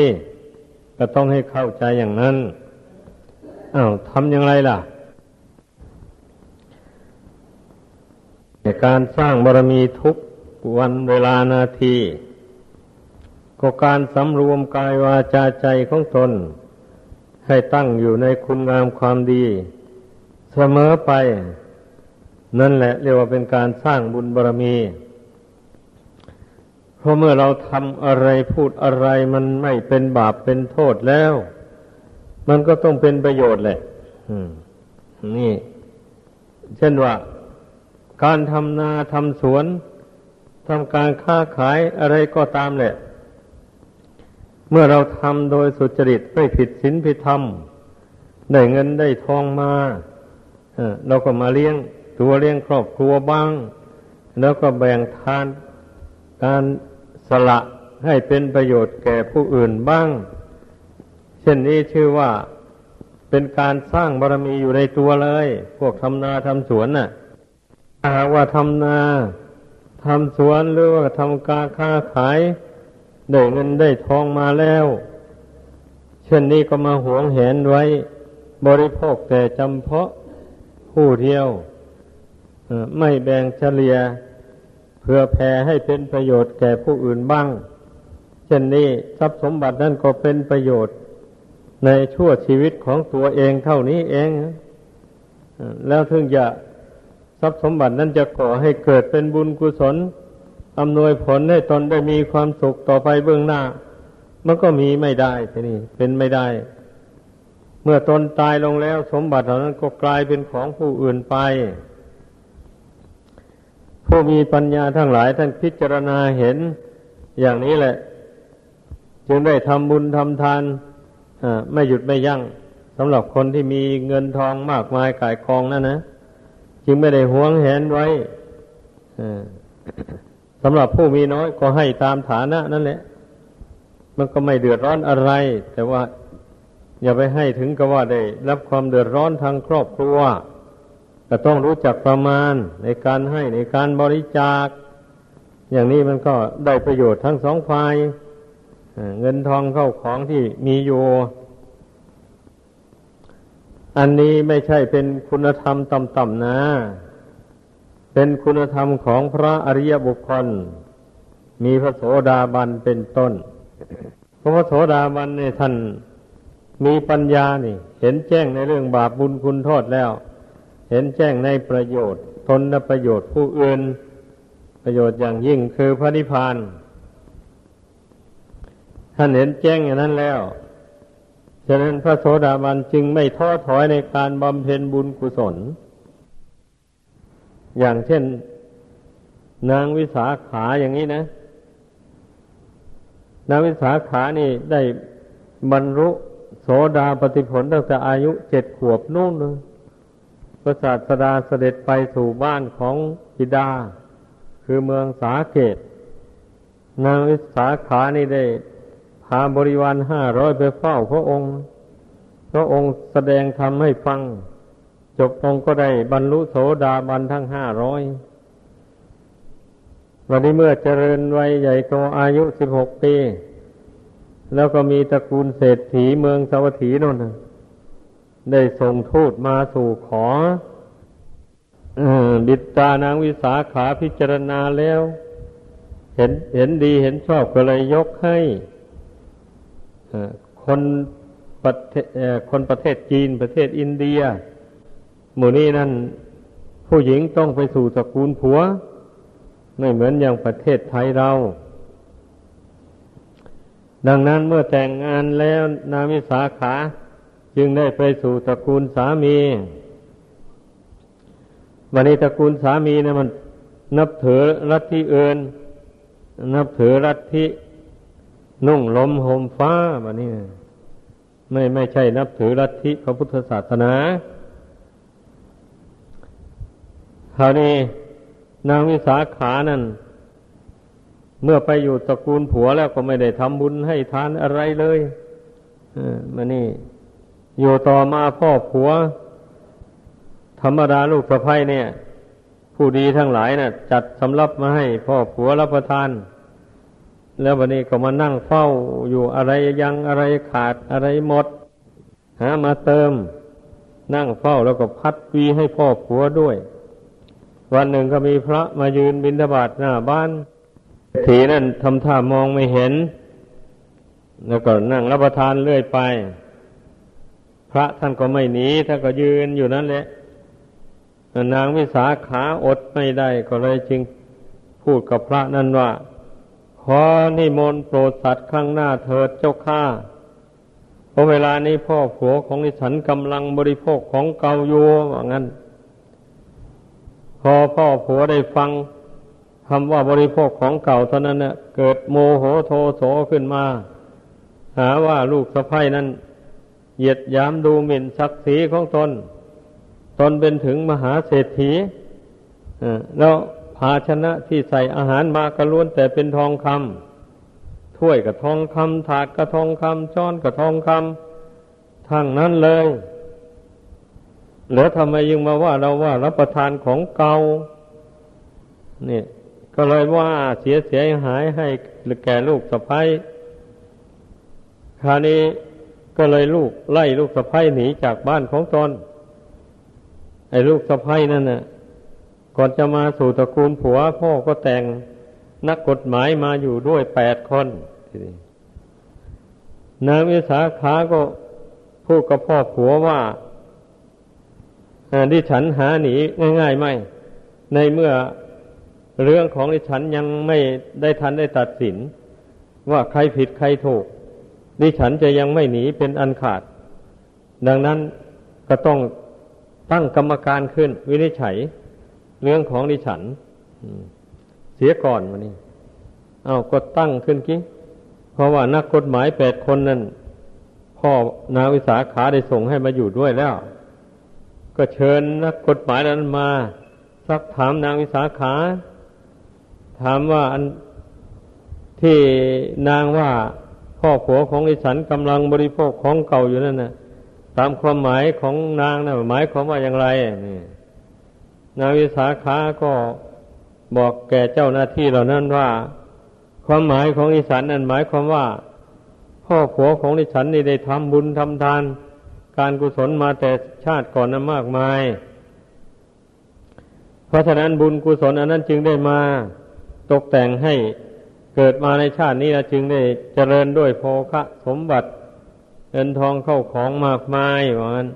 ก็ต้องให้เข้าใจอย่างนั้นอา้าวทำอย่างไรล่ะ ในการสร้างบารมีทุกวันเวลานาที ก็การสำรวมกายวาจาใจของตน ให้ตั้งอยู่ในคุณงามความดี เสมอไป นั่นแหละเรียกว่าเป็นการสร้างบุญบารมีเพราะเมื่อเราทำอะไรพูดอะไรมันไม่เป็นบาปเป็นโทษแล้ว มันก็ต้องเป็นประโยชน์แหละนี่ เช่นว่า การทำนาทำสวนทำการค้าขายอะไรก็ตามแหละ เมื่อเราทำโดยสุจริตไม่ผิดศีลผิดธรรมได้เงินได้ทองมาเราก็มาเลี้ยงตัวเลี้ยงครอบครัวบ้าง แล้วก็แบ่งทานการสละให้เป็นประโยชน์แก่ผู้อื่นบ้าง เช่นนี้ชื่อว่าเป็นการสร้างบารมีอยู่ในตัวเลย พวกทำนาทำสวนน่ะ หากว่าทำนาทำสวนหรือว่าทำการค้าขายได้เงินได้ทองมาแล้ว เช่นนี้ก็มาหวงแหนไว้ บริโภคแต่จำเพาะผู้เที่ยวไม่แบ่งเฉลี่ยเพื่อแผ่ให้เป็นประโยชน์แก่ผู้อื่นบ้าง เช่นนี้ทรัพย์สมบัตินั่นก็เป็นประโยชน์ ในชั่วชีวิตของตัวเองเท่านี้เอง แล้วถึงจะ ทรัพย์สมบัตินั้นจะก่อให้เกิดเป็นบุญกุศลอำนวยผลให้ตนได้มีความสุขต่อไปเบื้องหน้า มันก็มีไม่ได้ทีนี้เป็นไม่ได้ เมื่อตนตายลงแล้วสมบัติเหล่านั้นก็กลายเป็นของผู้อื่นไป ผู้มีปัญญาทั้งหลายท่านพิจารณาเห็นอย่างนี้แหละ จึงได้ทำบุญทำทานไม่หยุดไม่ยั้งสำหรับคนที่มีเงินทองมากมายกายกองนั่นนะ จึงไม่ได้หวงแหนไว้สำหรับผู้มีน้อยก็ให้ตามฐานะนั่นแหละ มันก็ไม่เดือดร้อนอะไร แต่ว่าอย่าไปให้ถึงกับว่าได้ รับความเดือดร้อนทางครอบครัวก็ต้องรู้จักประมาณในการให้ในการบริจาค อย่างนี้มันก็ได้ประโยชน์ทั้งสองฝ่ายเงินทองเข้าของที่มีอยู่ อันนี้ไม่ใช่เป็นคุณธรรมต่ำๆนะ เป็นคุณธรรมของพระอริยบุคคล มีพระโสดาบันเป็นต้น พระโสดาบันเนี่ยท่านมีปัญญานี่ เห็นแจ้งในเรื่องบาปบุญคุณโทษแล้ว เห็นแจ้งในประโยชน์ ตนและประโยชน์ผู้อื่น ประโยชน์อย่างยิ่งคือพระนิพพานท่านเห็นแจ้งอย่างนั้นแล้ว ฉะนั้นพระโสดาบันจึงไม่ท้อถอยในการบำเพ็ญบุญกุศล อย่างเช่น นางวิสาขาอย่างนี้นะ นางวิสาขานี่ได้บรรลุโสดาปฏิผลตั้งแต่อายุเจ็ดขวบนู่นเลยพระศาสดาเสด็จไปสู่บ้านของปิดา คือเมืองสาเกต นางวิสาขานี่ได้าบริวารห้าร้อยไปเฝ้าพระองค์ พระองค์แสดงธรรมให้ฟัง จบองค์ก็ได้บรรลุโสดาบันทั้งห้าร้อยวันนี้เมื่อเจริญวัยใหญ่โตอายุสิบหกปี แล้วก็มีตระกูลเศรษฐีเมืองสวัสถีนนได้ส่งทูตมาสู่ขอบิดานางวิสาขาพิจารณาแล้ว เห็นเห็นดีเห็นชอบก็เลยยกให้ คนประเทศคนประเทศจีนประเทศอินเดีย หมู่นี้นั่นผู้หญิงต้องไปสู่ตระกูลผัว ไม่เหมือนอย่างประเทศไทยเรา ดังนั้นเมื่อแต่งงานแล้วนามิสาขาจึงได้ไปสู่ตระกูลสามี วันนี้ตระกูลสามีนะมันนับถือรัฐที่เอินนับถือรัฐที่ นุ่งลมห่มฟ้าแบบนี้ไม่ไม่ใช่นับถือลัทธิพระพุทธศาสนาคราวนี้นางวิสาขานั่น เมื่อไปอยู่ตระกูลผัวแล้วก็ไม่ได้ทำบุญให้ทานอะไรเลยมานี่ อยู่ต่อมาพ่อผัว ธรรมดาลูกสะพ้ยเนี่ย ผู้ดีทั้งหลายนะ่ะ จัดสำรับมาให้พ่อผัวรับประทาน แล้ววันนี้ก็มานั่งเฝ้าอยู่อะไรยังอะไรขาดอะไรหมด หามาเติม นั่งเฝ้าแล้วก็พัดวีให้พ่อผัวด้วย วันหนึ่งก็มีพระมายืนบิณฑบาตหน้าบ้านถีนั่นทำท่ามองไม่เห็น แล้วก็นั่งรับประทานเรื่อยไป พระท่านก็ไม่หนีท่านก็ยืนอยู่นั่นแหละนางวิสาขาอดไม่ได้ก็เลยจึงพูดกับพระนั่นว่า ขอนิมนต์โปรดสัตว์ข้างหน้าเถิดเจ้าข้าเพราะเวลานี้พ่อผัวของนิฉันกำลังบริโภคของเก่าอยู่ว่างั้น พอพ่อผัวได้ฟังคำว่าบริโภคของเก่าเท่านั้นเน่ะเกิดโมโหโทโสขึ้นมา หาว่าลูกสะพ้ยนั้น เหยียดยามดูหมิ่นศักดิ์ศรีของตน ตนเป็นถึงมหาเศรษฐีแล้ว ภาชนะที่ใส่อาหารมากระล้วนแต่เป็นทองคำถ้วยกับทองคำถาดกับทองคำช้อนกับทองคำทั้งนั้นเลยแล้วทำไมยังมาว่าเราว่ารับประทานของเก่าเนี่ยก็เลยว่าเสียเสียหายให้แก่ลูกสะพ้ายคราวนี้ก็เลยลูกไล่ลูกสะพ้ายหนีจากบ้านของตนไอ้ลูกสะพ้ายนั่นน่ะ ก่อนจะมาสู่ตระกูลผัว พ่อก็แต่งนักกฎหมายมาอยู่ด้วยแปดคนนางวิสาขาก็พูดกับพ่อผัวว่าดิฉันหาหนีง่าย ๆ ไม่ ในเมื่อเรื่องของดิฉันยังไม่ได้ทันได้ตัดสิน ว่าใครผิดใครถูกดิฉันจะยังไม่หนีเป็นอันขาด ดังนั้นก็ต้องตั้งกรรมการขึ้น วินิจฉัย เรื่องของดิฉันเสียก่อนวันนี้ เอาก็ตั้งขึ้นกี้เพราะว่านักกฎหมายแปดคนนั้นพ่อนาวิสาขาได้ส่งให้มาอยู่ด้วยแล้ว ก็เชิญนักกฎหมายนั้นมา สักถามนางวิสาขา ถามว่าอันที่นางว่าพ่อผัวของดิฉันกำลังบริโภคของเก่าอยู่นั่นนะตามความหมายของนางนะหมายความว่าอย่างไรนี่ นาวิสาขาก็บอกแก่เจ้าหน้าที่เหล่านั้นว่า ความหมายของอิสันนั้นหมายความว่า พ่อผัวของอิสันนี่ได้ทำบุญทำทาน การกุศลมาแต่ชาติก่อนนั้นมากมาย เพราะฉะนั้นบุญกุศลอันนั้นจึงได้มาตกแต่งให้เกิดมาในชาตินี้จึงได้เจริญด้วยโภคะสมบัติเงินทองเข้าของมากมายว่างั้น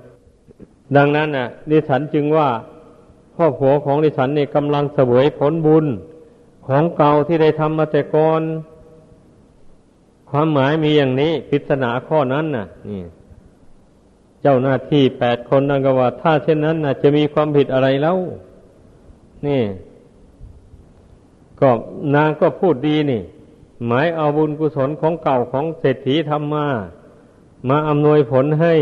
ดังนั้นน่ะดิฉันจึงว่า พ่อผัวของดิฉันนี่กำลังเสวยผลบุญของเก่าที่ได้ทำมาแต่ก่อน ความหมายมีอย่างนี้พิจารณาข้อนั้นน่ะ นี่ เจ้าหน้าที่แปดคนนั่นก็ว่า ถ้าเช่นนั้นน่ะ จะมีความผิดอะไรแล้ว นี่ ก็นางก็พูดดีนี่ หมายเอาบุญกุศลของเก่าของเศรษฐีทำมา มาอำนวยผลให้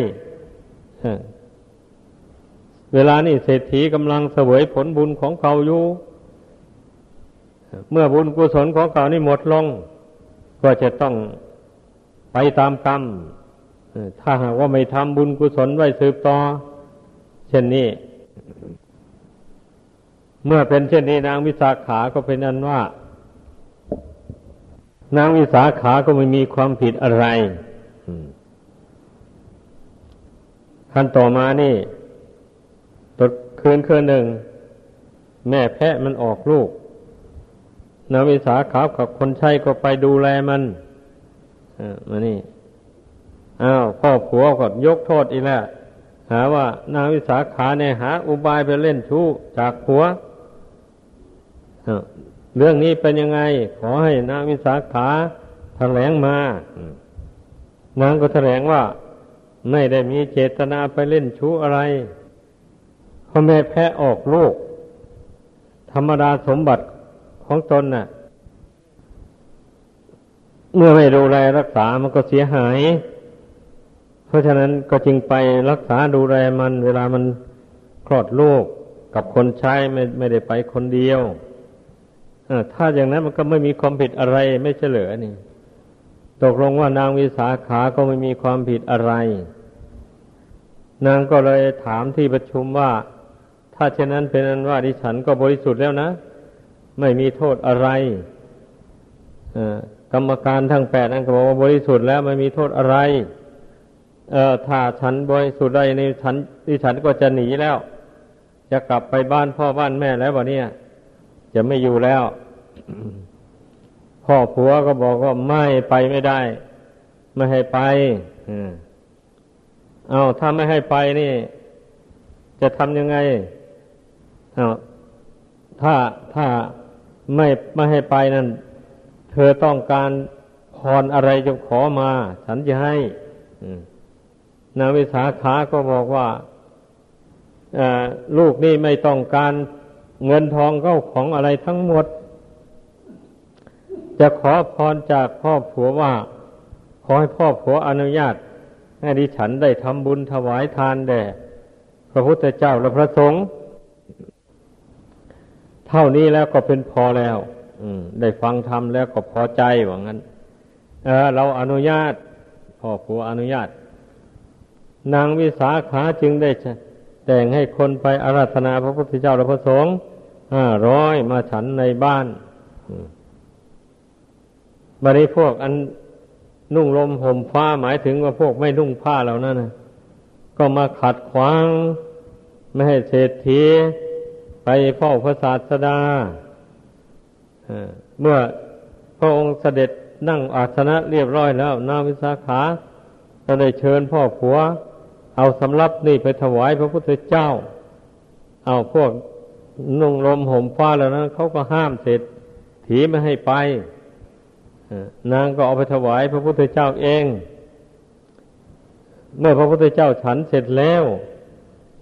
เวลานี่เศรษฐีกำลังเสวยผลบุญของเขาอยู่ เมื่อบุญกุศลของเขานี่หมดลง ก็จะต้องไปตามกรรม ถ้าหากว่าไม่ทำบุญกุศลไว้สืบต่อ เช่นนี้ เมื่อเป็นเช่นนี้นางวิสาขาก็เป็นอันว่า นางวิสาขาก็ไม่มีความผิดอะไรขั้นต่อมานี่ คืนคืนหนึ่ง แม่แพะมันออกลูกนางวิสาขากับคนใช้ก็ไปดูแลมันมานี่อ้าวพ่อผัวก็ยกโทษอีกแล้ว หาว่านางวิสาขาเนี่ยหา อุบายไปเล่นชู้จากผัวเรื่องนี้เป็นยังไง ขอให้นางวิสาขาแถลงมานางก็แถลงว่า ไม่ได้มีเจตนาไปเล่นชู้อะไร พ่อแม่แพ้ออกลูก ธรรมดาสมบัติของตนน่ะ เมื่อไม่ดูแลรักษามันก็เสียหาย เพราะฉะนั้นก็จึงไปรักษาดูแลมัน เวลามันคลอดลูกกับคนใช้ไม่ไม่ได้ไปคนเดียวถ้าอย่างนั้นมันก็ไม่มีความผิดอะไรไม่เฉลยนี่ ตกลงว่านางวิสาขาก็ไม่มีความผิดอะไร นางก็เลยถามที่ประชุมว่า ถ้าเช่นนั้นเป็นนั้นว่าดิฉันก็บริสุทธิ์แล้วนะ ไม่มีโทษอะไรกรรมการทั้งแปดนั้นก็บอกว่าบริสุทธิ์แล้วไม่มีโทษอะไร เออถ้าฉันบริสุทธิ์ได้ในฉันดิฉันก็จะหนีแล้ว จะกลับไปบ้านพ่อบ้านแม่แล้ววะเนี่ย จะไม่อยู่แล้วพ่อผัวก็บอกว่าไม่ไปไม่ได้ ไม่ให้ไปเอาถ้าไม่ให้ไปนี่ จะทำยังไง ถ้าถ้าไม่ไม่ให้ไปนั่น เธอต้องการพรอะไรจะขอมา ฉันจะให้นางวิสาขาก็บอกว่าลูกนี่ไม่ต้องการเงินทองเข้าของอะไรทั้งหมด จะขอพรจากพ่อผัวว่า ขอให้พ่อผัวอนุญาตให้ดิฉันได้ทำบุญถวายทานแด่พระพุทธเจ้าและพระสงฆ์ เท่านี้แล้วก็เป็นพอแล้วอืมได้ฟังธรรมแล้วก็พอใจว่างั้นเออเราอนุญาตพ่อผัวอนุญาต นางวิสาขาจึงได้แต่งให้คนไปอาราธนาพระพุทธเจ้าและพระสงฆ์ห้าร้อยมาฉันในบ้านบัดนี้พวกอันนุ่งลมห่มฟ้าหมายถึงว่าพวกไม่นุ่งผ้าเหล่านั้นนะก็มาขัดขวาง ไม่ให้เศรษฐี ไปเฝ้าพระศาสดาเมื่อพระองค์เสด็จนั่งอาสนะเรียบร้อยแล้ว นาวิสาขาก็ได้เชิญพ่อผัว เอาสำรับนี่ไปถวายพระพุทธเจ้า เอาพวกนุ่งลมห่มฟ้าแล้วนั้นเขาก็ห้ามเสร็จ ถีไม่ให้ไปนางก็เอาไปถวายพระพุทธเจ้าเอง เมื่อพระพุทธเจ้าฉันเสร็จแล้ว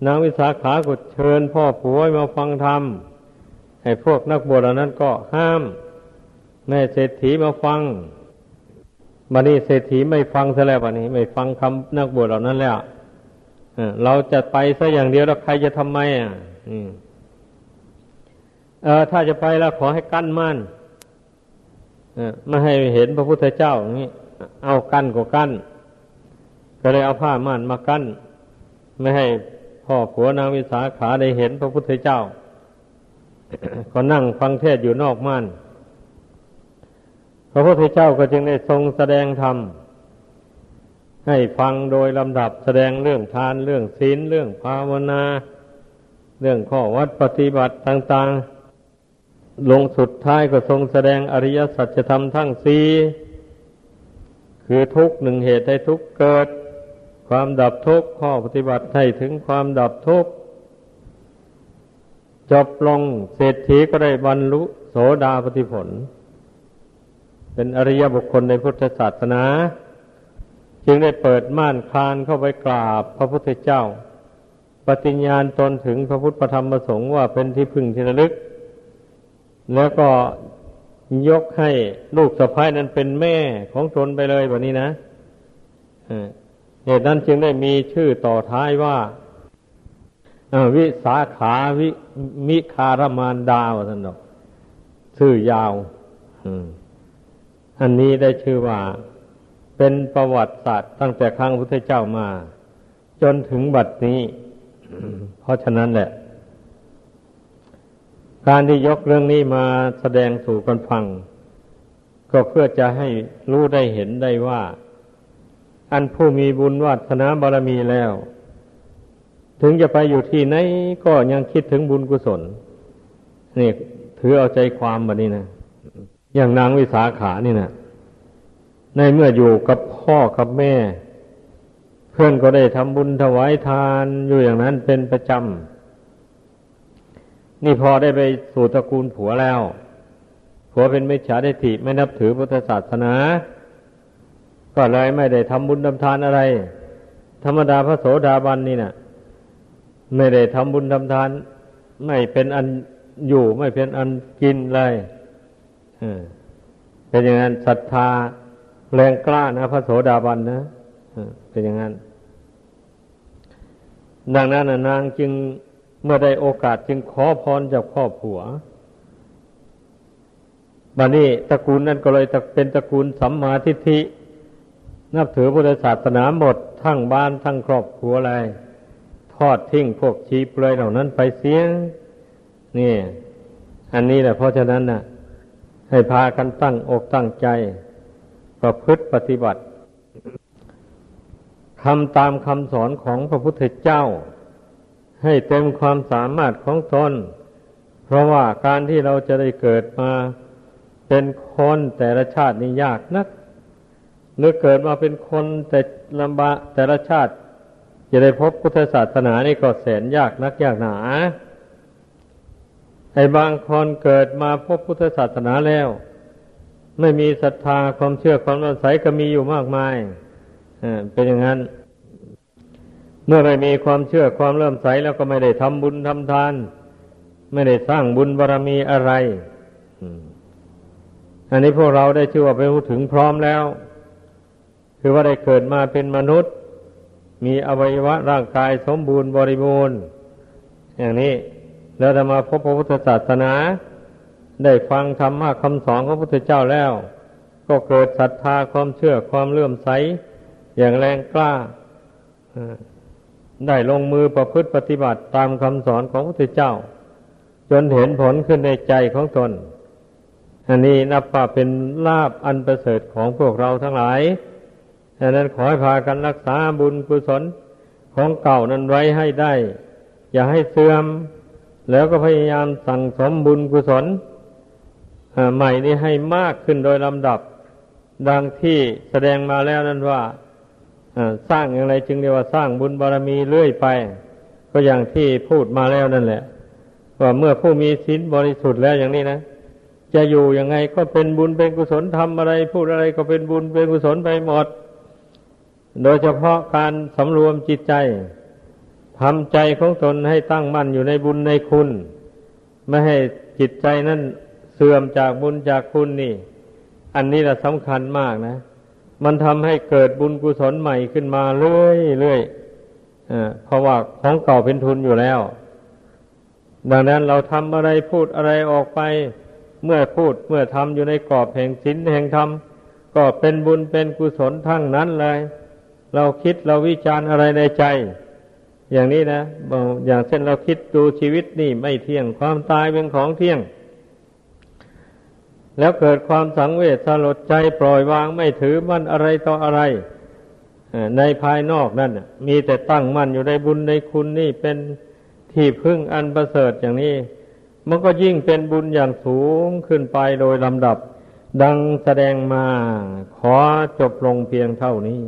นางวิสาขากดเชิญพ่อผัวมาฟังธรรม ให้พวกนักบวชเหล่านั้นก็ห้าม แม่เศรษฐีมาฟังบันนี้เศรษฐีไม่ฟังซะแล้วบันนี้ ไม่ฟังคำนักบวชเหล่านั้นแล้วเราจะไปซะอย่างเดียวแล้วใครจะทำไมอะเออถ้าจะไปแล้วขอให้กั้นม่านไม่ให้เห็นพระพุทธเจ้าอย่างนี้เอากั้นก็กั้น ก็เลยเอาผ้าม่านมากั้น ไม่ให้ พ่อผัวนางวิสาขาได้เห็นพระพุทธเจ้า ก็นั่งฟังเทศอยู่นอกม่าน พระพุทธเจ้าก็จึงได้ทรงแสดงธรรมให้ฟังโดยลำดับแสดงเรื่องทานเรื่องศีลเรื่องภาวนา เรื่องข้อวัดปฏิบัติต่าง ๆ ลงสุดท้ายก็ทรงแสดงอริยสัจธรรมทั้งสี่คือทุกหนึ่งเหตุให้ทุกเกิด ความดับทุกข์ข้อปฏิบัติให้ถึงความดับทุกข์จบลงเศรษฐีก็ได้บรรลุโสดาปฏิผล เป็นอริยบุคคลในพุทธศาสนา จึงได้เปิดม่านคลานเข้าไปกราบพระพุทธเจ้า ปฏิญญาณตนถึงพระพุทธธรรมประสงค์ว่าเป็นที่พึ่งที่ระลึก แล้วก็ยกให้ลูกสะพ้ายนั้นเป็นแม่ของตนไปเลยแบบนี้นะ เหตุนั้นจึงได้มีชื่อต่อท้ายว่าวิสาขาวิมิคารมานดาวท่านดอกชื่อยาวอันนี้ได้ชื่อว่า เป็นประวัติศาสตร์ตั้งแต่ครั้งพุทธเจ้ามา จนถึงบัดนี้ เพราะฉะนั้นแหละ การที่ยกเรื่องนี้มาแสดงสู่กันฟัง ก็เพื่อจะให้รู้ได้เห็นได้ว่า อันผู้มีบุญวาสนาบารมีแล้ว ถึงจะไปอยู่ที่ไหนก็ยังคิดถึงบุญกุศลนี่ถือเอาใจความแบบนี้นะอย่างนางวิสาขานี่นะในเมื่ออยู่กับพ่อกับแม่ เพื่อนก็ได้ทำบุญถวายทานอยู่อย่างนั้นเป็นประจำนี่พอได้ไปสู่ตระกูลผัวแล้วผัวเป็นไมิจฉาทิฏฐิไม่นับถือพุทธศาสนา ก็เลยไม่ได้ทำบุญทำทานอะไร ธรรมดาพระโสดาบันนี่นะไม่ได้ทำบุญทำทาน ไม่เป็นอันอยู่ไม่เป็นอันกินเลยเป็นอย่างนั้นศรัทธาแรงกล้านะพระโสดาบันนะเป็นอย่างนั้น ดังนั้นนางจึงเมื่อได้โอกาสจึงขอพรจากพ่อบผัวบัดนี้ตระกูลนั้นก็เลยเป็นตระกูลสัมมาทิฏฐิ นับถือพุทธศาสนาหมดทั้งบ้านทั้งครอบครัวอะไร ทอดทิ้งพวกชีเปลือยเหล่านั้นไปเสียงนี่ อันนี้แหละเพราะฉะนั้นนะ่ะ ให้พากันตั้งอกตั้งใจ ประพฤติปฏิบัติทำตามคำสอนของพระพุทธเจ้า ให้เต็มความสามารถของตนเพราะว่าการที่เราจะได้เกิดมา เป็นคนแต่ละชาตินี่ยากนัก หรือเกิดมาเป็นคนแต่ลำบากแต่ละชาติ จะได้พบพุทธศาสนานี่ก็แสนยากนักยากหนาไอ้บางคนเกิดมาพบพุทธศาสนาแล้ว ไม่มีศรัทธาความเชื่อความนใสก็มีอยู่มากมายเป็นอย่างนั้น เมื่อไม่มีความเชื่อความเริ่มใสแล้วก็ไม่ได้ทำบุญทำทาน ไม่ได้สร้างบุญบารรมีอะไรอันนี้พวกเราได้ชื่อว่าเป็นผู้ถึงพร้อมแล้ว คือว่าได้เกิดมาเป็นมนุษย์ มีอวัยวะร่างกายสมบูรณ์บริบูรณ์ อย่างนี้แล้วจะมาพบพระพุทธศาสนา ได้ฟังธรรมะคำสอนของพระพุทธเจ้าแล้ว ก็เกิดศรัทธาความเชื่อความเลื่อมใส อย่างแรงกล้าได้ลงมือประพฤติปฏิบัติตามคำสอนของพระพุทธเจ้า จนเห็นผลขึ้นในใจของตน อันนี้นับว่าเป็นลาบอันประเสริฐของพวกเราทั้งหลาย ดังนั้นขอให้พากันรักษาบุญกุศลของเก่านั้นไว้ให้ได้ อย่าให้เสื่อม แล้วก็พยายามสั่งสมบุญกุศลใหม่นี้ให้มากขึ้นโดยลำดับ ดังที่แสดงมาแล้วนั้นว่าสร้างอย่างไรจึงเรียกว่าสร้างบุญบารรมีเรื่อยไป ก็อย่างที่พูดมาแล้วนั่นแหละว่าเมื่อผู้มีศีลบริสุทธิ์แล้วอย่างนี้นะ จะอยู่ยังไงก็เป็นบุญเป็นกุศลทำอะไร พูดอะไรก็เป็นบุญเป็นกุศลไปหมด โดยเฉพาะการสำรวมจิตใจทำใจของตนให้ตั้งมั่นอยู่ในบุญในคุณ ไม่ให้จิตใจนั้นเสื่อมจากบุญจากคุณนี่ อันนี้แหละสำคัญมากนะ มันทำให้เกิดบุญกุศลใหม่ขึ้นมาเรื่อยเรื่อยเพราะว่าของเก่าเป็นทุนอยู่แล้ว ดังนั้นเราทำอะไรพูดอะไรออกไป เมื่อพูดเมื่อทำอยู่ในกรอบแห่งศีลแห่งธรรมก็เป็นบุญเป็นกุศลทั้งนั้นเลย เราคิดเราวิจารณ์อะไรในใจ อย่างนี้นะอย่างเช่นเราคิดดูชีวิตนี่ไม่เที่ยงความตายเป็นของเที่ยง แล้วเกิดความสังเวชสลดใจปล่อยวางไม่ถือมั่นอะไรต่ออะไรในภายนอกนั่นมีแต่ตั้งมั่นอยู่ในบุญในคุณนี่เป็นที่พึ่งอันประเสริฐอย่างนี้ มันก็ยิ่งเป็นบุญอย่างสูงขึ้นไปโดยลำดับ ดังแสดงมาขอจบลงเพียงเท่านี้